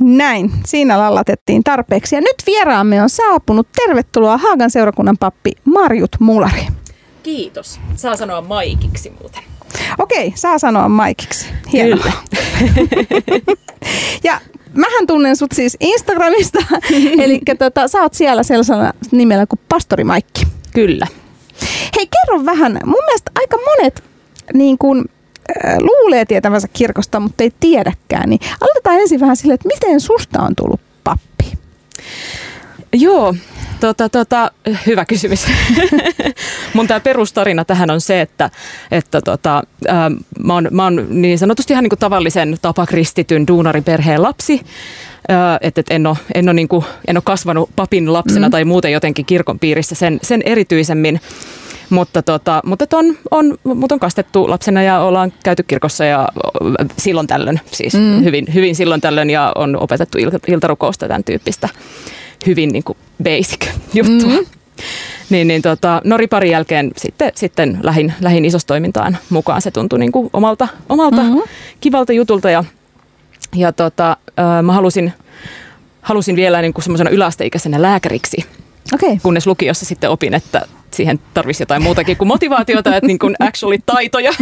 Näin, siinä lallatettiin tarpeeksi. Ja nyt vieraamme on saapunut. Tervetuloa Haagan seurakunnan pappi Marjut Mulari. Kiitos. Saa sanoa Maikiksi muuten. Okei, saa sanoa Maikiksi. Hienoa. Kyllä. ja mähän tunnen sut siis Instagramista, eli tota, sä oot siellä sellaisella nimellä kuin Pastori Maikki. Kyllä. Hei, kerro vähän. Mun mielestä aika monet niin kun, luulee tietävänsä kirkosta, mutta ei tiedäkään. Niin aloitetaan ensin vähän sille, että miten susta on tullut pappi? Joo, tota, tota, hyvä kysymys. Mun tämä perustarina tähän on se, että, että tota, ää, mä, oon, mä oon niin sanotusti ihan niin kuin tavallisen tapakristityn duunariperheen lapsi. Ää, et, et en, ole, en, niin kuin, en ole kasvanut papin lapsena mm. tai muuten jotenkin kirkon piirissä sen, sen erityisemmin. Mutta, tota, mutta on, on, mut on kastettu lapsena ja ollaan käyty kirkossa ja silloin tällöin, siis mm. hyvin, hyvin silloin tällöin ja on opetettu iltarukousta tämän tyyppistä hyvin niin kuin basic juttua. Mm. Niin, niin tota, Noriparin jälkeen sitten, sitten lähin, lähin isostoimintaan mukaan. Se tuntui niin kuin omalta, omalta mm-hmm. kivalta jutulta ja, ja tota, äh, mä halusin, halusin vielä niin kuin semmoisena yläasteikäisenä lääkäriksi. Okay. Kunnes lukiossa sitten opin, että siihen tarvisi jotain muutakin kuin motivaatiota, että niin kuin actually taitoja.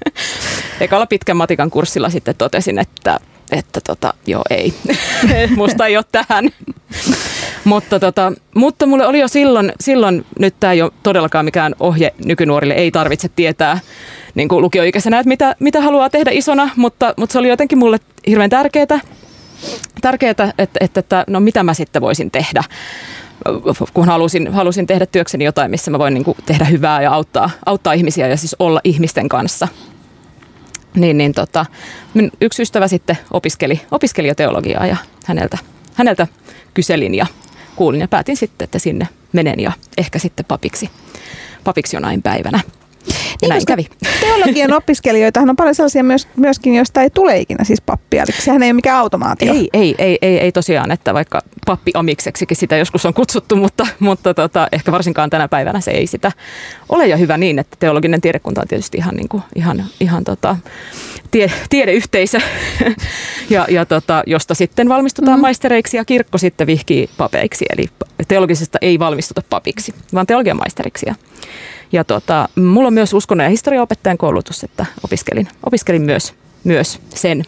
Ekalla pitkän matikan kurssilla sitten totesin, että että tota, joo ei, musta ei ole tähän. mutta, tota, mutta mulle oli jo silloin, silloin nyt tämä ei ole todellakaan mikään ohje nykynuorille, ei tarvitse tietää niin kuin lukioikäisenä, että mitä, mitä haluaa tehdä isona, mutta, mutta se oli jotenkin mulle hirveän tärkeää, tärkeää että, että, että no mitä mä sitten voisin tehdä kun halusin, halusin tehdä työkseni jotain, missä mä voin niin kuin tehdä hyvää ja auttaa, auttaa ihmisiä ja siis olla ihmisten kanssa niin, niin tota, yksi ystävä sitten opiskeli, opiskeli jo teologiaa ja häneltä, häneltä kyselin ja kuulin ja päätin sitten, että sinne menen ja ehkä sitten papiksi, papiksi jonain päivänä. Ja niin, näin kävi. Teologian opiskelijoitahan on paljon sellaisia myös, myöskin, joista ei tule ikinä siis pappia. Eli sehän ei ole mikään automaatio. Ei, ei, ei, ei, ei tosiaan, että vaikka pappi amikseksikin sitä joskus on kutsuttu, mutta, mutta tota, ehkä varsinkaan tänä päivänä se ei sitä ole. Ja hyvä niin, että teologinen tiedekunta on tietysti ihan, niin kuin, ihan, ihan tota, tie, tiedeyhteisö, ja, ja tota, josta sitten valmistutaan mm. maistereiksi ja kirkko sitten vihkii papeiksi. Eli teologisesta ei valmistuta papiksi, vaan teologian maisteriksi. Ja ja tota, mulla on myös uskonnon ja historiaopettajan koulutus, että opiskelin, opiskelin myös, myös sen,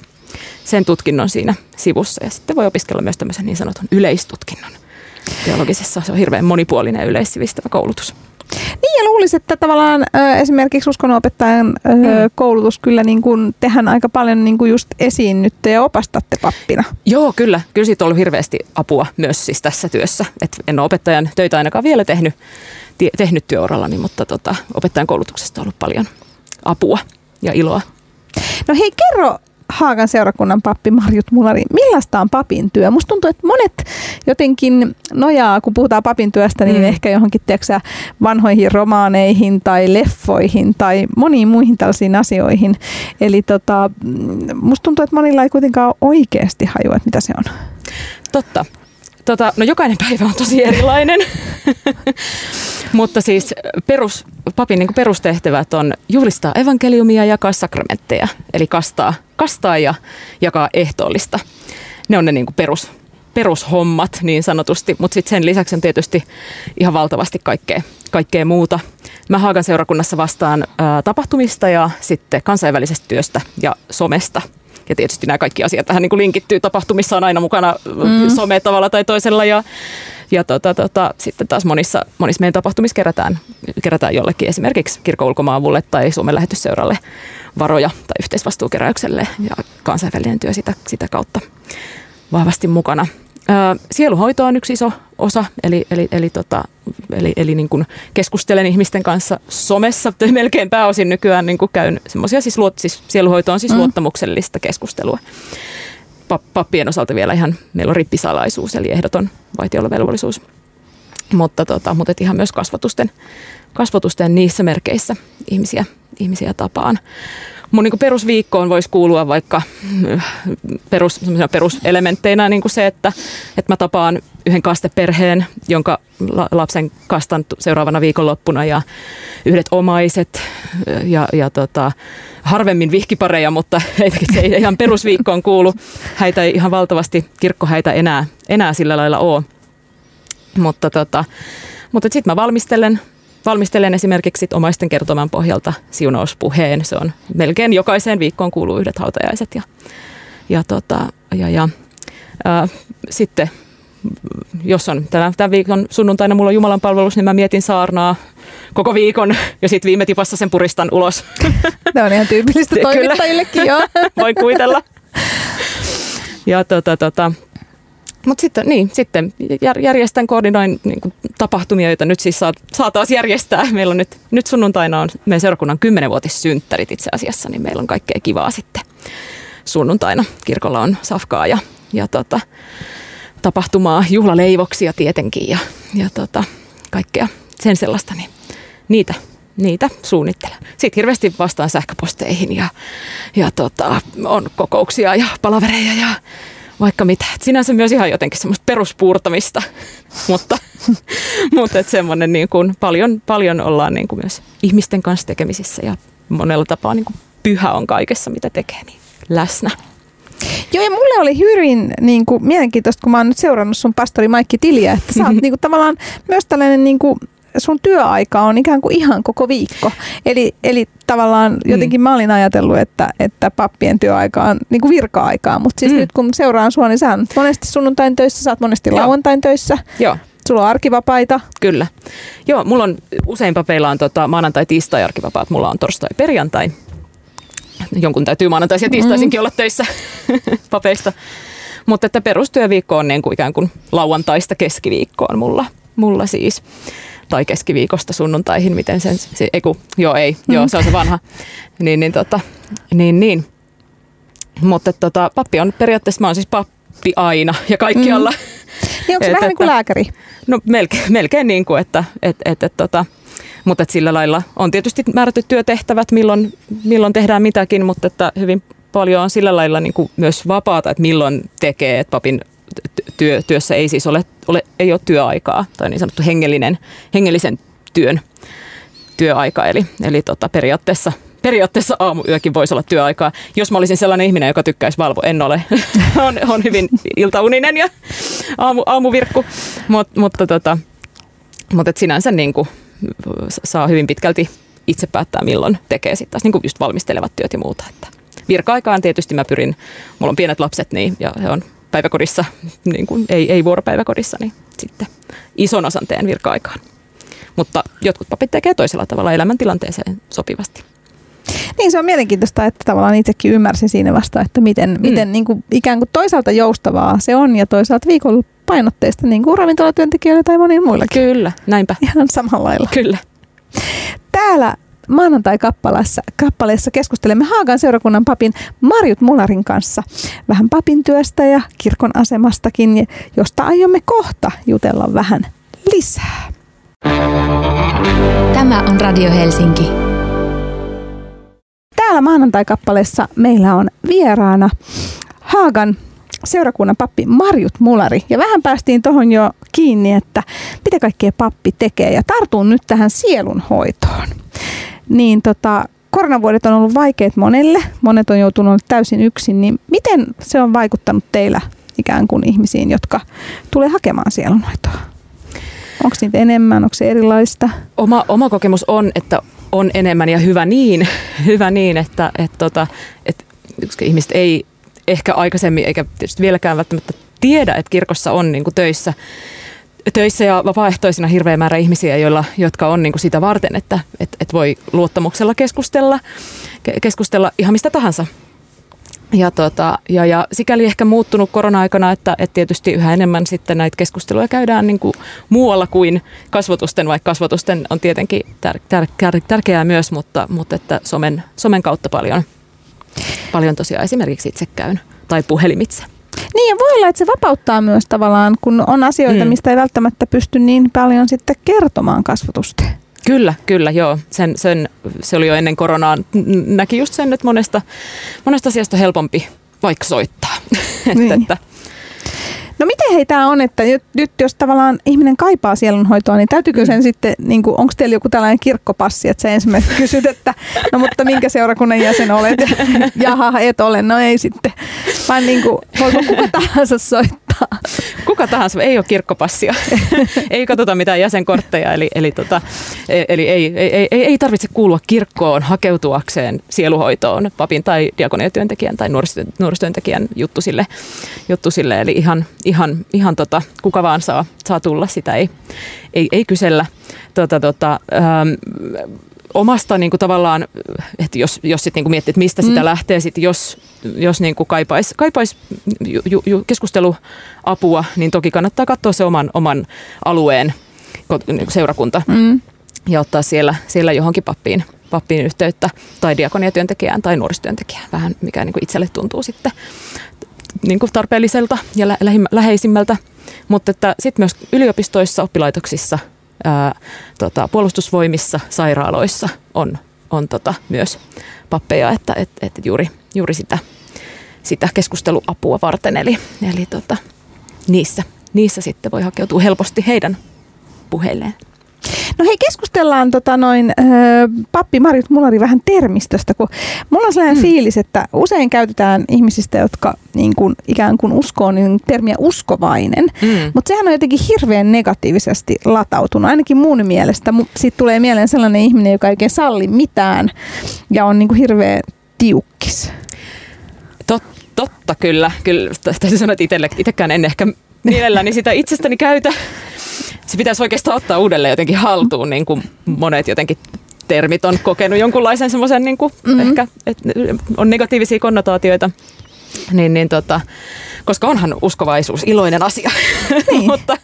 sen tutkinnon siinä sivussa. Ja sitten voi opiskella myös tämmöisen niin sanotun yleistutkinnon teologisessa. Se on hirveän monipuolinen ja yleissivistävä koulutus. Niin ja luulisin, että tavallaan esimerkiksi uskonnonopettajan mm. koulutus kyllä niin kuin tehän aika paljon niin kuin just esiinnytte ja opastatte pappina. Joo, kyllä. Kyllä siitä on ollut hirveästi apua myös siis tässä työssä. Et en ole opettajan töitä ainakaan vielä tehnyt, tehnyt työurallani, mutta tota, opettajan koulutuksesta on ollut paljon apua ja iloa. No hei, kerro Haagan seurakunnan pappi Marjut Mulari, millaista on papin työ? Musta tuntuu, että monet jotenkin nojaa, kun puhutaan papin työstä, niin mm. ehkä johonkin tiedätkö, vanhoihin romaaneihin tai leffoihin tai moniin muihin tällaisiin asioihin. Eli tota, musta tuntuu, että monilla ei kuitenkaan oikeasti hajua, että mitä se on. Totta. Tota, no jokainen päivä on tosi erilainen, mutta siis perus, papin niin perustehtävät on juhlistaa evankeliumia ja jakaa sakramentteja, eli kastaa, kastaa ja jakaa ehtoollista. Ne on ne niin perus, perushommat niin sanotusti, mutta sitten sen lisäksi on tietysti ihan valtavasti kaikkea, kaikkea muuta. Mä Haagan seurakunnassa vastaan ää, tapahtumista ja sitten kansainvälisestä työstä ja somesta – ja tietysti nämä kaikki asiat tähän niin kuin linkittyy. Tapahtumissa on aina mukana mm. some tavalla tai toisella ja, ja tota, tota, sitten taas monissa, monissa meidän tapahtumissa kerätään, kerätään jollekin esimerkiksi kirkon ulkomaavulle tai Suomen lähetysseuralle varoja tai yhteisvastuukeräykselle ja kansainvälinen työ sitä, sitä kautta vahvasti mukana. Sieluhoito on yksi iso osa, eli, eli, eli, tota, eli, eli niin kuin keskustelen ihmisten kanssa somessa, melkein pääosin nykyään niin kuin käyn semmoisia, siis, luot, siis sieluhoito on siis mm. luottamuksellista keskustelua. Pappien osalta vielä ihan, meillä on rippisalaisuus, eli ehdoton vaitiolovelvollisuus. Mutta, tota, mutta ihan myös kasvatusten, kasvatusten niissä merkeissä ihmisiä, ihmisiä tapaan. mun niin perusviikkoon voisi kuulua vaikka äh, perus, peruselementteinä niin se, että, että mä tapaan yhden kasteperheen, jonka lapsen kastan seuraavana viikonloppuna ja yhdet omaiset äh, ja, ja tota, harvemmin vihkipareja, mutta se ei ihan perusviikkoon kuulu. Häitä ei ihan valtavasti kirkkohäitä enää, enää sillä lailla ole. Mutta, tota, mutta sitten mä valmistelen valmistelen esimerkiksi omaisten kertoman pohjalta siunauspuheen. Se on melkein jokaiseen viikkoon kuuluu yhdet hautajaiset. Ja, ja, tota, ja, ja ää, sitten jos on tämän, tämän viikon sunnuntaina mulla on Jumalan palvelus, niin mä mietin saarnaa koko viikon ja sitten viime tipassa sen puristan ulos. Tämä on ihan tyypillistä toimittajillekin, joo. Voin kuvitella. Ja tota, tota, mutta sitten, niin, sitten järjestän, koordinoin niin kuin, tapahtumia, joita nyt siis saa, saa taas järjestää. Meillä on nyt, nyt sunnuntaina on meidän seurakunnan kymmenenvuotissynttärit itse asiassa, niin meillä on kaikkea kivaa sitten sunnuntaina. Kirkolla on safkaa ja, ja tota, tapahtumaa, juhlaleivoksia tietenkin ja, ja tota, kaikkea sen sellaista, niin niitä, niitä suunnittelen. Sitten hirveästi vastaan sähköposteihin ja, ja tota, on kokouksia ja palavereja ja vaikka mitä. Et sinänsä myös ihan jotenkin semmoista peruspuurtamista, mutta, mutta et semmoinen niin kuin paljon, paljon ollaan niin kuin myös ihmisten kanssa tekemisissä ja monella tapaa niin kuin pyhä on kaikessa, mitä tekee, niin läsnä. Joo, ja mulle oli hyvin niin kuin, mielenkiintoista, kun mä oon nyt seurannut sun pastori Maikki Tiliä, että sä oot niin kuin, tavallaan myös tällainen niin kuin, sun työaika on ikään kuin ihan koko viikko. Eli, eli tavallaan mm. jotenkin mm. mä olin ajatellut, että, että pappien työaika on niin kuin virka-aikaa, mutta siis mm. nyt kun seuraan sua, niin sä oot monesti sunnuntain töissä, sä oot monesti Joo. lauantain töissä. Joo. Sulla on arkivapaita. Kyllä. Joo, mulla on usein papeilla on tota, maanantai, tiistai arkivapaat, mulla on torstai, perjantai. Jonkun täytyy maanantaisin ja tiistaisinkin mm. olla töissä papeista. Mutta että perustyöviikko on niin kuin ikään kuin lauantaista keskiviikkoon mulla, mulla siis tai keskiviikosta sunnuntaihin, miten sen, se, eiku, joo ei, mm. joo se on se vanha, niin, niin, tota, niin, niin. Mutta tota, pappi on periaatteessa, mä oon siis pappi aina ja kaikkialla. Mm. Niin onko se et, vähän niin kuin lääkäri? No melkein, melkein niin kuin, että et, et, et, tota, mutta et sillä lailla on tietysti määrätty työtehtävät, milloin, milloin tehdään mitäkin, mutta että hyvin paljon on sillä lailla niin kuin myös vapaata, että milloin tekee, että papin työ, työssä ei siis ole, ole, ei ole työaikaa tai niin sanottu hengellinen, hengellisen työn työaika. Eli, eli tota, periaatteessa periaatteessa aamuyökin voisi olla työaikaa. Jos mä olisin sellainen ihminen, joka tykkäisi valvoa, en ole. on, on hyvin iltauninen ja aamu, aamuvirkku, Mut, mutta, tota, mutta et sinänsä niin kuin, saa hyvin pitkälti itse päättää, milloin tekee sitten taas niin kuin just valmistelevat työt ja muuta. Että virka-aikaan tietysti mä pyrin, mulla on pienet lapset niin, ja he on päiväkodissa, niin kuin ei, ei vuoropäiväkodissa, niin sitten ison osan teen virka-aikaan. Mutta jotkut papit tekee toisella tavalla elämäntilanteeseen sopivasti. Niin se on mielenkiintoista, että tavallaan itsekin ymmärsin siinä vasta, että miten, mm. miten niin kuin, ikään kuin toisaalta joustavaa se on ja toisaalta viikon painotteista niin kuin ravintolatyöntekijöille tai monille muillekin. Kyllä, näinpä. Ihan samalla lailla. Kyllä. Täällä maanantai-kappaleessa kappaleessa keskustelemme Haagan seurakunnan papin Marjut Mularin kanssa vähän papin työstä ja kirkon asemastakin, josta aiomme kohta jutella vähän lisää. Tämä on Radio Helsinki. Täällä maanantai-kappaleessa meillä on vieraana Haagan seurakunnan pappi Marjut Mulari. Ja vähän päästiin tuohon jo kiinni, että mitä kaikkea pappi tekee. Ja tartun nyt tähän sielunhoitoon niin tota, koronavuodet on ollut vaikeat monelle, monet on joutunut täysin yksin, niin miten se on vaikuttanut teillä ikään kuin ihmisiin, jotka tulee hakemaan sielunhoitoa? Onko niitä enemmän, onko se erilaista? Oma, oma kokemus on, että on enemmän ja hyvä niin, hyvä niin että, että, tota, että, ihmiset ei ehkä aikaisemmin eikä tietysti vieläkään välttämättä tiedä, että kirkossa on niin kuin töissä töissä ja vapaaehtoisina hirveä määrä ihmisiä, joilla, jotka on niin kuin sitä varten, että et, et voi luottamuksella keskustella, keskustella ihan mistä tahansa. Ja, tota, ja, ja sikäli ehkä muuttunut korona-aikana, että, että tietysti yhä enemmän sitten näitä keskusteluja käydään niin kuin muualla kuin kasvotusten, vaikka kasvotusten on tietenkin tär, tär, tär, tärkeää myös, mutta, mutta että somen, somen kautta paljon, paljon tosiaan esimerkiksi itse käyn tai puhelimitse. Niin ja voi olla, että se vapauttaa myös tavallaan, kun on asioita, mm. mistä ei välttämättä pysty niin paljon sitten kertomaan kasvatusta. Kyllä, kyllä, joo. Sen, sen, se oli jo ennen koronaa. Näki just sen, että monesta, monesta asiasta on helpompi vaikka soittaa. Niin. että, No miten hei tämä on, että nyt, nyt jos tavallaan ihminen kaipaa sielunhoitoa, niin täytyykö sen mm. sitten, niin onko teillä joku tällainen kirkkopassi, että sä ensimmäisenä kysyt, että no mutta minkä seurakunnan jäsen olet? Jaha, et ole, no ei sitten. Vai niin kuin, voiko kuka tahansa soittaa? Kuka tahansa, ei ole kirkkopassia. ei katsota mitään jäsenkortteja, eli, eli, tota, e, eli ei, ei, ei, ei tarvitse kuulua kirkkoon hakeutuakseen sieluhoitoon papin tai diakoniatyöntekijän tai nuorisotyöntekijän juttu sille, juttu sille. Eli ihan, ihan, ihan tota, kuka vaan saa, saa tulla, sitä ei, ei, ei kysellä. Tota, tota, ähm, omasta niin kuin tavallaan, että jos, jos sit niin kuin miettii, että mistä mm. sitä lähtee, sit jos, jos niin kuin kaipaisi kaipais ju, ju, keskusteluapua, niin toki kannattaa katsoa se oman, oman alueen niin seurakunta mm. ja ottaa siellä, siellä johonkin pappiin, pappiin yhteyttä tai diakoniatyöntekijään tai nuorisotyöntekijään, vähän mikä niin kuin itselle tuntuu sitten niin kuin tarpeelliselta ja lä- läheisimmältä. Mutta sitten myös yliopistoissa, oppilaitoksissa, ää, tota, puolustusvoimissa, sairaaloissa on, on tota, myös pappeja, että et, et juuri, juuri sitä, sitä keskusteluapua varten. Eli, eli tota, niissä, niissä sitten voi hakeutua helposti heidän puheilleen. No hei, keskustellaan tota noin, äh, pappi Marjut Mulari vähän termistöstä, kun mulla on sellainen mm. fiilis, että usein käytetään ihmisistä, jotka niin kuin, ikään kuin uskoo, niin termiä uskovainen, mm. mutta sehän on jotenkin hirveän negatiivisesti latautunut, ainakin mun mielestä. Sitten tulee mieleen sellainen ihminen, joka ei oikein salli mitään ja on niin kuin hirveän tiukkis. Tot, totta kyllä. Kyllä täytyy sanoa, että itsekään en ehkä mielelläni sitä itsestäni käytä se pitäisi oikeastaan ottaa uudelleen jotenkin haltuun, niin kuin monet jotenkin termit on kokenut jonkunlaisen semmoisen, niin kuin mm-hmm. ehkä että on negatiivisia konnotaatioita, niin, niin tota, koska onhan uskovaisuus iloinen asia, niin. mutta,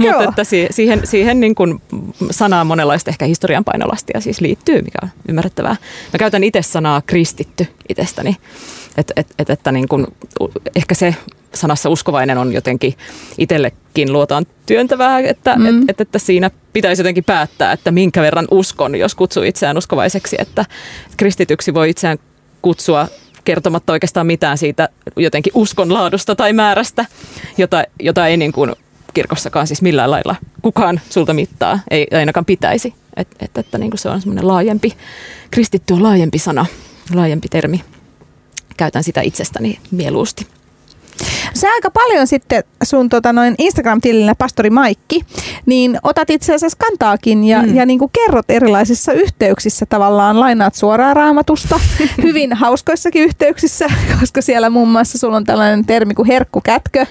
mutta että siihen, siihen niin kuin sanaan monenlaista ehkä historian painolastia siis liittyy, mikä on ymmärrettävää. Mä käytän itse sanaa kristitty itsestäni, että et, et, että niin kuin, ehkä se sanassa uskovainen on jotenkin itsellekin luotaan työntävää, että, mm. et, et, että siinä pitäisi jotenkin päättää, että minkä verran uskon, jos kutsuu itseään uskovaiseksi, että kristityksi voi itseään kutsua kertomatta oikeastaan mitään siitä jotenkin uskon laadusta tai määrästä, jota, jota ei niin kuin kirkossakaan siis millään lailla kukaan sulta mittaa, ei ainakaan pitäisi. Että et, että niin kuin se on semmoinen laajempi, kristitty on laajempi sana, laajempi termi. Käytän sitä itsestäni mieluusti. Sä aika paljon sitten sun tota, noin Instagram-tilillä, pastori Maikki, niin otat itse asiassa kantaakin ja, mm. ja niin kuin kerrot erilaisissa yhteyksissä tavallaan, lainaat suoraan raamatusta, hyvin hauskoissakin yhteyksissä, koska siellä muun muassa sulla on tällainen termi kuin herkkukätkö,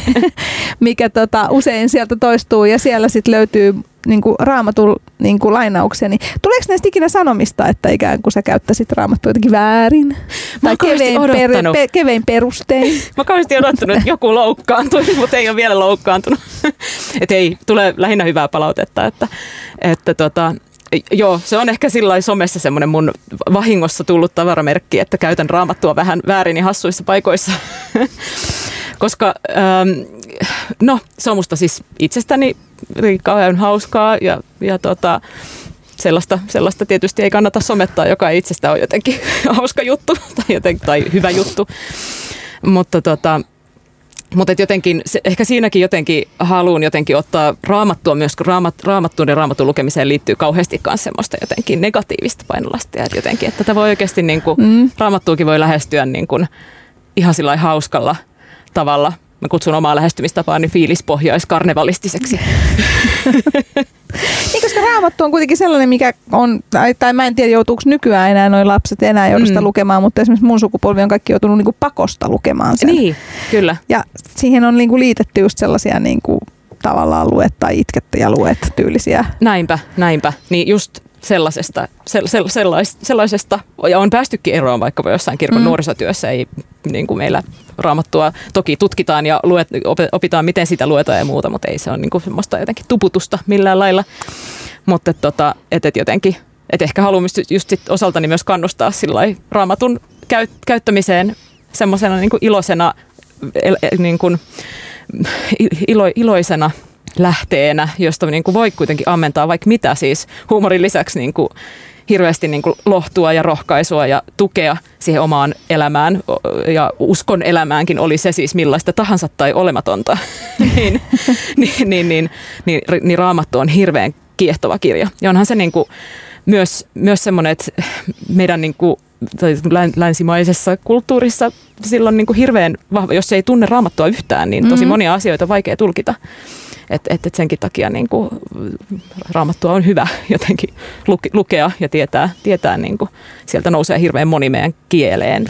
mikä tota, usein sieltä toistuu ja siellä sitten löytyy niin kuin raamatun niin kuin lainauksia, niin tuleeko näistä ikinä sanomista, että ikään kuin sä käyttäisit raamattua jotenkin väärin? Mä tai kevein, per, pe, kevein perustein? Mä kauheasti odottanut, että joku loukkaantui, mutta ei ole vielä loukkaantunut. että ei, tulee lähinnä hyvää palautetta, että, että tota, Joo, se on ehkä sillä somessa semmoinen mun vahingossa tullut tavaramerkki, että käytän raamattua vähän väärin ja hassuissa paikoissa. Koska, ähm, no, se on musta siis itsestäni kauhean hauskaa ja, ja tota, sellaista, sellaista tietysti ei kannata somettaa, joka ei itsestä ole jotenkin hauska juttu tai, joten, tai hyvä juttu. Mutta tota, mutta jotenkin, se, ehkä siinäkin jotenkin haluan jotenkin ottaa raamattua myös, kun raamat, raamattuun ja raamatun lukemiseen liittyy kauheasti myös semmoista jotenkin negatiivista painolastia. Että jotenkin, että tätä voi oikeasti, niin kuin, mm. raamattuukin voi lähestyä niin kuin, ihan sillä hauskalla tavalla mä kutsun omaa lähestymistapaani fiilispohjaiskarnevalistiseksi. niin, koska raamattu on kuitenkin sellainen, mikä on, tai, tai mä en tiedä joutuuko nykyään enää noin lapset enää joudu sitä mm. lukemaan, mutta esimerkiksi mun sukupolvi on kaikki joutunut niinku pakosta lukemaan sen. Niin, kyllä. Ja siihen on niinku liitetty just sellaisia niinku, tavallaan luet tai itkettä ja luet tyylisiä. Näinpä, näinpä. Niin just sellaisesta, sell, sell, sellais, sellaisesta, ja on päästykin eroon vaikka jossain kirkon mm. nuorisotyössä, ei niin kuin meillä raamattua toki tutkitaan ja luet, opitaan, miten sitä luetaan ja muuta, mutta ei se ole niin kuin semmoista jotenkin tuputusta millään lailla. Mutta tota, et, et jotenkin, et ehkä haluan just sit osaltani myös kannustaa raamatun käyt, käyttämiseen semmoisena niin iloisena, el, niin kuin, ilo, iloisena lähteenä, josta niin kuin voi kuitenkin ammentaa vaikka mitä siis huumorin lisäksi niin kuin hirveästi niin kuin lohtua ja rohkaisua ja tukea siihen omaan elämään ja uskon elämäänkin, oli se siis millaista tahansa tai olematonta, niin, niin, niin, niin, niin, niin raamattu on hirveän kiehtova kirja. Ja onhan se niin kuin myös, myös semmoinen, että meidän niin kuin, tai länsimaisessa kulttuurissa silloin niin kuin hirveän vahva, jos ei tunne raamattua yhtään, niin tosi mm-hmm. monia asioita on vaikea tulkita. Että et, et senkin takia niin kuin, raamattua on hyvä jotenkin lukea ja tietää, tietää niin kuin, sieltä nousee hirveän moni meidän kieleen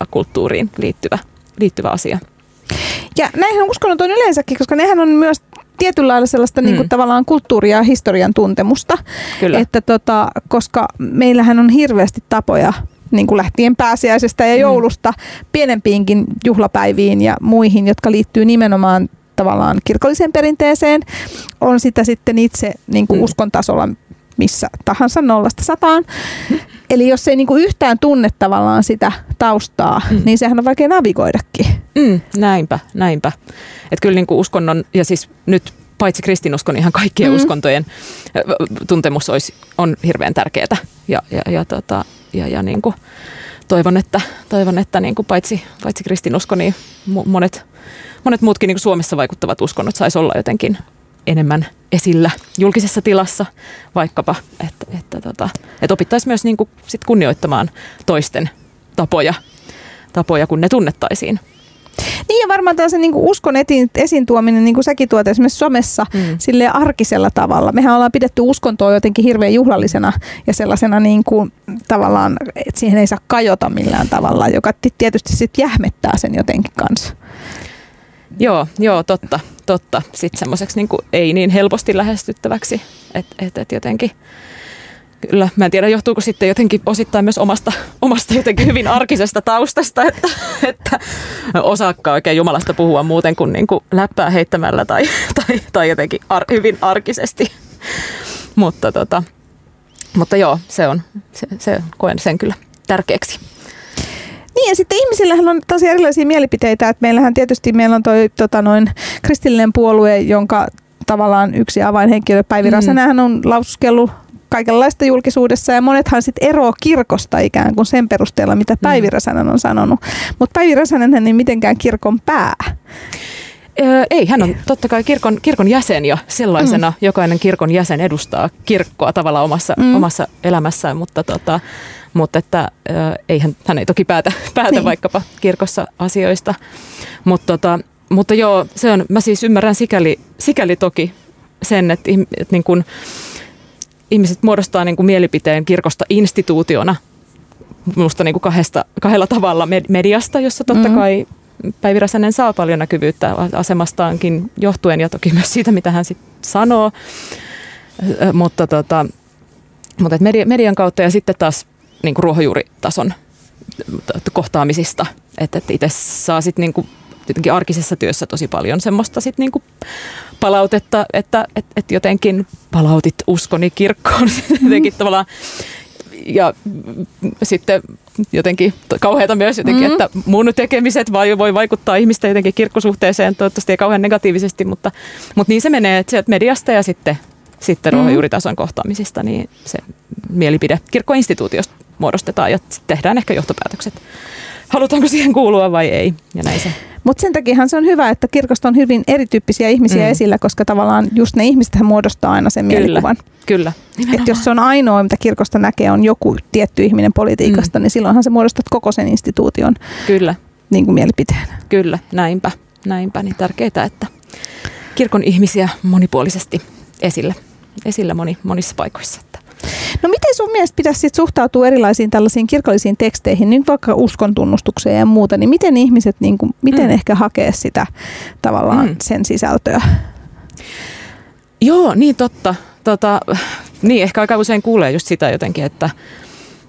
ja kulttuuriin liittyvä, liittyvä asia. Ja näinhän uskonnot on yleensäkin, koska nehän on myös tietyllä lailla sellaista mm. niin kuin, tavallaan kulttuuria ja historian tuntemusta. Kyllä. Että tota, koska meillähän on hirveästi tapoja niin kuin lähtien pääsiäisestä ja mm. joulusta mm. pienempiinkin juhlapäiviin ja muihin, jotka liittyy nimenomaan tavallaan kirkolliseen perinteeseen. On sitä sitten itse niin kuin mm. uskon tasolla missä tahansa nollasta sataan. Eli jos ei niin kuin yhtään tunne tavallaan sitä taustaa, mm. niin sehän on vaikea navigoidakin. Mm, näinpä, näinpä. Että kyllä niin kuin uskonnon, ja siis nyt paitsi kristinuskon ihan kaikkien mm. uskontojen tuntemus olisi, on hirveän tärkeää. Ja, ja, ja, tota, ja, ja niin kuin toivon, että, toivon, että niin kuin paitsi, paitsi kristinusko, niin monet, monet muutkin niin kuin Suomessa vaikuttavat uskonnot saisi olla jotenkin enemmän esillä julkisessa tilassa vaikkapa, että, että, tota, että opittaisiin myös niin kuin sit kunnioittamaan toisten tapoja, tapoja, kun ne tunnettaisiin. Niin ja varmaan tällaisen niin uskon etiin, esiin tuominen, niin kuin säkin tuot esimerkiksi somessa, mm. sille arkisella tavalla. Mehän ollaan pidetty uskontoa jotenkin hirveän juhlallisena ja sellaisena niin kuin, tavallaan, että siihen ei saa kajota millään tavalla, joka tietysti sitten jähmettää sen jotenkin kanssa. Joo, joo, totta, totta. Sitten semmoiseksi niin ei niin helposti lähestyttäväksi, että et, et jotenkin Kyllä, mä en tiedä johtuuko sitten jotenkin osittain myös omasta, omasta jotenkin hyvin arkisesta taustasta, että, että osaakka oikein Jumalasta puhua muuten kuin, niin kuin läppää heittämällä tai, tai, tai jotenkin ar, hyvin arkisesti. mutta, tota, mutta joo, se on, se, se, koen sen kyllä tärkeäksi. Niin ja sitten ihmisillähän on tosi erilaisia mielipiteitä, että meillähän tietysti meillä on toi tota noin, kristillinen puolue, jonka tavallaan yksi avainhenkilö Päivi mm. on laususkellut kaikenlaista julkisuudessa ja monethan sitten eroaa kirkosta ikään kuin sen perusteella, mitä mm. Päivi Räsänen on sanonut. Mutta Päivi Räsänen ei mitenkään kirkon pää. Öö, ei, hän on totta kai kirkon, kirkon jäsen ja sellaisena mm. jokainen kirkon jäsen edustaa kirkkoa tavallaan omassa, mm. omassa elämässään, mutta, tota, mutta että, öö, ei hän, ei toki päätä, päätä niin. vaikkapa kirkossa asioista. Mut, tota, mutta joo, se on, mä siis ymmärrän sikäli, sikäli toki sen, että, että niin kun, ihmiset muodostaa niin kuin mielipiteen kirkosta instituutiona minusta niin kuin kahdesta, kahdella tavalla mediasta, jossa totta mm-hmm. kai Päivi Räsänen saa paljon näkyvyyttä asemastaankin johtuen ja toki myös siitä, mitä hän sitten sanoo. Mutta, tota, mutta et median kautta ja sitten taas niin kuin ruohonjuuritason kohtaamisista. Että et itse saa sitten niin kuin jotenkin arkisessa työssä tosi paljon semmoista sit niinku palautetta, että et, et jotenkin palautit uskoni kirkkoon jotenkin mm. tavallaan ja sitten jotenkin kauheata myös jotenkin, mm-hmm. että mun tekemiset vai, voi vaikuttaa ihmisten jotenkin kirkkosuhteeseen, toivottavasti ei kauhean negatiivisesti, mutta, mutta niin se menee, että sieltä mediasta ja sitten, sitten mm-hmm. ruohonjuuritason kohtaamisista, niin se mielipide kirkkoinstituutiosta muodostetaan ja tehdään ehkä johtopäätökset. Halutaanko siihen kuulua vai ei, ja näin se mutta sen takiahan se on hyvä, että kirkosta on hyvin erityyppisiä ihmisiä mm. esillä, koska tavallaan just ne ihmiset muodostaa aina sen kyllä, mielikuvan. Kyllä. Että jos se on ainoa, mitä kirkosta näkee, on joku tietty ihminen politiikasta, mm. niin silloinhan se muodostat koko sen instituution kyllä. Niin kuin mielipiteen. Kyllä, näinpä. Näinpä, niin tärkeää, että kirkon ihmisiä monipuolisesti esillä, esillä moni, monissa paikoissa. No miten sun mielestä pitäisi sit suhtautua erilaisiin tällaisiin kirkollisiin teksteihin, niin vaikka uskon tunnustukseen ja muuta, niin miten ihmiset, niin kuin, miten mm. ehkä hakee sitä tavallaan mm. sen sisältöä? Joo, niin totta. Tota, niin, ehkä aika usein kuulee just sitä jotenkin, että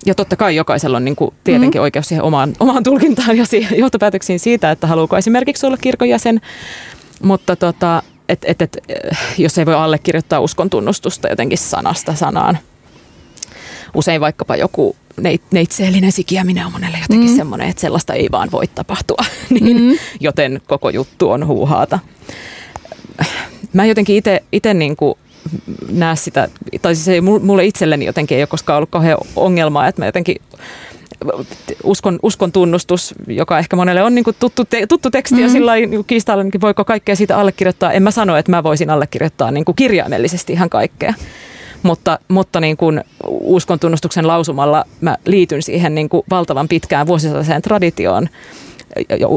ja totta kai jokaisella on niin kuin tietenkin mm. oikeus siihen omaan, omaan tulkintaan ja siihen johtopäätöksiin siitä, että haluuko esimerkiksi olla kirkon jäsen, mutta tota, et, et, et, jos ei voi allekirjoittaa uskon tunnustusta jotenkin sanasta sanaan, usein vaikkapa joku neitseellinen sikiäminen on monelle jotenkin mm. semmoinen, että sellaista ei vaan voi tapahtua, niin, mm. joten koko juttu on huuhaata. mä jotenkin itse niin näe sitä, tai siis ei, mulle itselleni jotenkin ei ole koskaan ollut kauhean ongelmaa, että mä jotenkin uskon, uskon tunnustus, joka ehkä monelle on niin kuin tuttu, te, tuttu teksti mm-hmm. ja sillä niin kiistailla, niin voiko kaikkea siitä allekirjoittaa. En mä sano, että mä voisin allekirjoittaa niin kuin kirjaimellisesti ihan kaikkea. Mutta, mutta niin kuin uskon tunnustuksen lausumalla mä liityn siihen niin kuin valtavan pitkään vuosisataseen traditioon,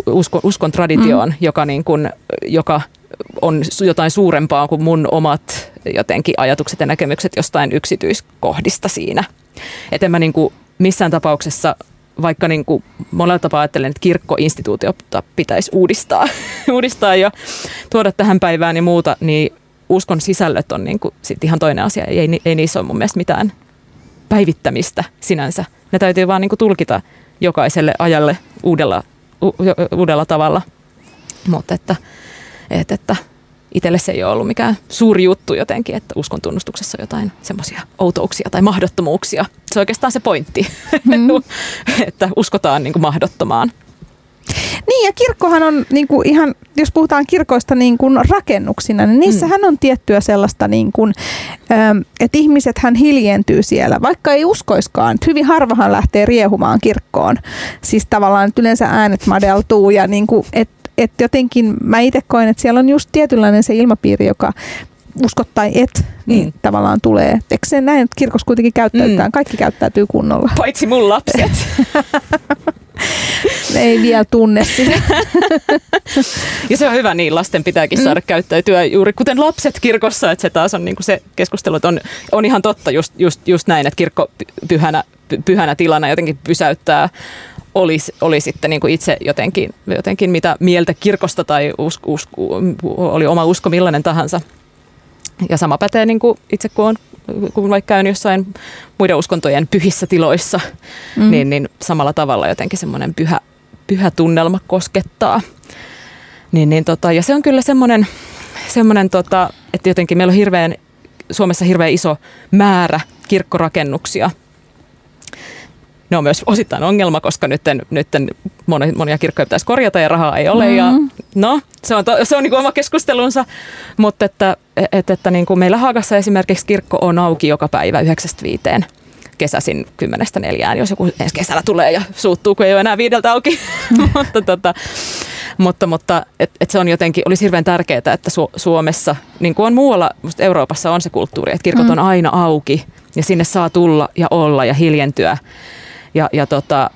uskon, uskon traditioon, mm. joka, niin kuin, joka on jotain suurempaa kuin mun omat jotenkin ajatukset ja näkemykset jostain yksityiskohdista siinä. Että mä niin kuin missään tapauksessa vaikka niin kuin monella tapaa ajattelen, että kirkkoinstituutiota pitäisi uudistaa, uudistaa ja tuoda tähän päivään ja muuta, niin uskon sisällöt on niin kuin sit ihan toinen asia. Ei, ei niissä ole mun mielestä mitään päivittämistä sinänsä. Ne täytyy vaan niin kuin tulkita jokaiselle ajalle uudella, u, uudella tavalla. Mutta että, että, että itselle se ei ole ollut mikään suuri juttu jotenkin, että uskon tunnustuksessa on jotain semmoisia outouksia tai mahdottomuuksia. Se on oikeastaan se pointti, mm. että uskotaan niin kuin mahdottomaan. Niin ja kirkkohan on niin kuin ihan, jos puhutaan kirkoista niin kuin rakennuksina, niin niissähän mm. on tiettyä sellaista, niin kuin, ähm, että ihmiset hän hiljentyy siellä, vaikka ei uskoiskaan. Hyvin harvahan lähtee riehumaan kirkkoon. Siis tavallaan että yleensä äänet madeltuu ja niin kuin, että et jotenkin mä itse koen, että siellä on just tietynlainen se ilmapiiri, joka uskot tai et, niin mm. tavallaan tulee. Eikö se näin, että kirkossa kuitenkin käyttäytään? Mm. Kaikki käyttäytyy kunnolla. Paitsi mun lapset. ei vielä tunne sitä. ja se on hyvä, niin lasten pitääkin mm. saada käyttäytyä juuri kuten lapset kirkossa, että se taas on niin kuin se keskustelu, että on, on ihan totta just, just, just näin, että kirkko pyhänä, pyhänä tilana jotenkin pysäyttää oli, oli sitten niin kuin itse jotenkin, jotenkin mitä mieltä kirkosta tai usko, usko, oli oma usko millainen tahansa. Ja sama pätee niin kuin itse kun on kun vaikka käyn jossain muiden uskontojen pyhissä tiloissa, mm. niin, niin samalla tavalla jotenkin semmoinen pyhä, pyhä tunnelma koskettaa. Niin, niin tota, ja se on kyllä semmoinen, semmoinen tota, että jotenkin meillä on hirveän, Suomessa hirveän iso määrä kirkkorakennuksia – ne on myös osittain ongelma, koska nyt, nytten monia, monia kirkkoja pitäisi korjata ja rahaa ei ole. Mm. Ja, no, se on, to, se on niin kuin oma keskustelunsa, mutta että, että, että niin kuin meillä Haagassa esimerkiksi kirkko on auki joka päivä 9-5 kesäisin kymmenestä neljään, jos joku ensi kesällä tulee ja suuttuu, kun ei ole enää viideltä auki. mutta tota, mutta, mutta et, et se on jotenkin, olisi hirveän tärkeää, että Su- Suomessa, niin kuin on muualla, Euroopassa on se kulttuuri, että kirkot mm. on aina auki ja sinne saa tulla ja olla ja hiljentyä ja, ja tota,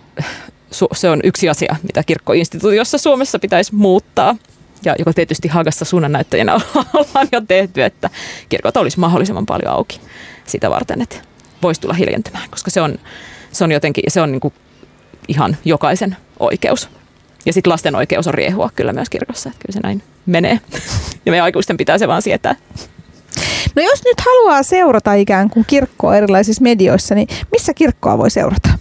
se on yksi asia, mitä kirkkoinstituutiossa Suomessa pitäisi muuttaa. Ja joka tietysti Hagassa suunnannäyttäjänä ollaan jo tehty, että kirkot olisi mahdollisimman paljon auki sitä varten, että voisi tulla hiljentymään, koska se on, se on jotenkin, se on niin kuin ihan jokaisen oikeus. Ja sitten lasten oikeus on riehua kyllä myös kirkossa, että kyllä se näin menee. Ja meidän aikuisten pitää se vaan sietää. No jos nyt haluaa seurata ikään kuin kirkkoa erilaisissa medioissa, niin missä kirkkoa voi seurata?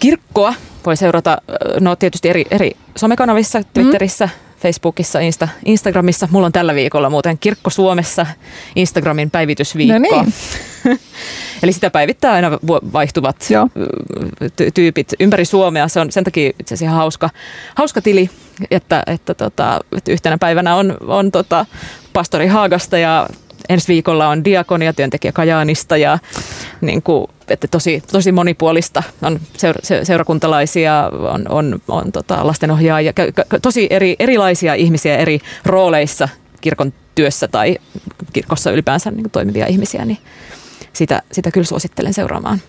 Kirkkoa voi seurata no tietysti eri, eri somekanavissa, mm. Twitterissä, mm. Facebookissa, Insta, Instagramissa. Mulla on tällä viikolla muuten Kirkko Suomessa Instagramin päivitysviikko. No niin. Eli sitä päivittää aina vaihtuvat ty- tyypit ympäri Suomea. Se on sen takia itse asiassa hauska, hauska tili, että, että, tota, että yhtenä päivänä on, on tota, pastori Haagasta ja ensi viikolla on diakonia työntekijä Kajaanista ja niin kuin, että tosi, tosi monipuolista. On seura- seurakuntalaisia, on, on, on tota, lastenohjaajia, tosi eri, erilaisia ihmisiä eri rooleissa kirkon työssä tai kirkossa ylipäänsä niin kuin toimivia ihmisiä, niin sitä, sitä kyllä suosittelen seuraamaan.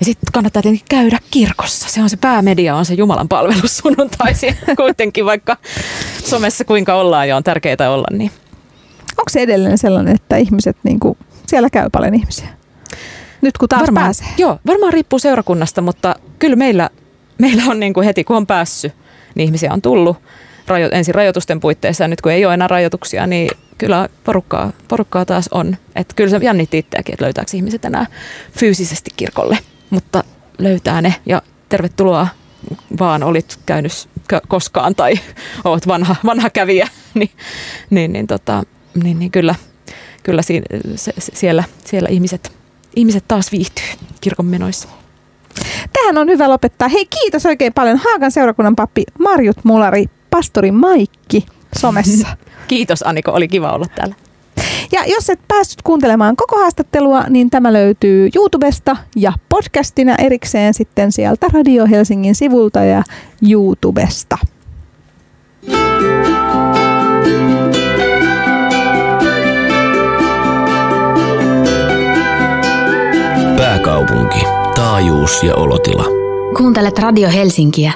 Ja sitten kannattaa tietenkin käydä kirkossa. Se on se päämedia, on se Jumalan palvelus sunnuntaisin kuitenkin, vaikka somessa kuinka ollaan ja on tärkeää olla, niin onko se edelleen sellainen, että ihmiset, niin kuin, siellä käy paljon ihmisiä? Nyt kun taas varmaan, pääsee. Joo, varmaan riippuu seurakunnasta, mutta kyllä meillä, meillä on niin kuin heti kun on päässyt, niin ihmisiä on tullut rajo, ensin rajoitusten puitteissa ja nyt kun ei ole enää rajoituksia, niin kyllä porukkaa, porukkaa taas on. Että kyllä se jännitti itseäkin, että löytääkö ihmiset enää fyysisesti kirkolle, mutta löytää ne ja tervetuloa vaan olit käynyt koskaan tai olet vanha, vanha kävijä, niin, niin, niin tota, niin, niin kyllä, kyllä si, se, siellä, siellä ihmiset, ihmiset taas viihtyy kirkon menoissa. Tähän on hyvä lopettaa. Hei kiitos oikein paljon Haagan seurakunnan pappi Marjut Mulari, pastori Maikki somessa. Kiitos Aniko, oli kiva olla täällä. Ja jos et päässyt kuuntelemaan koko haastattelua, niin tämä löytyy YouTubesta ja podcastina erikseen sitten sieltä Radio Helsingin sivulta ja YouTubesta. Pääkaupunki, taajuus ja olotila. Kuuntelet Radio Helsinkiä.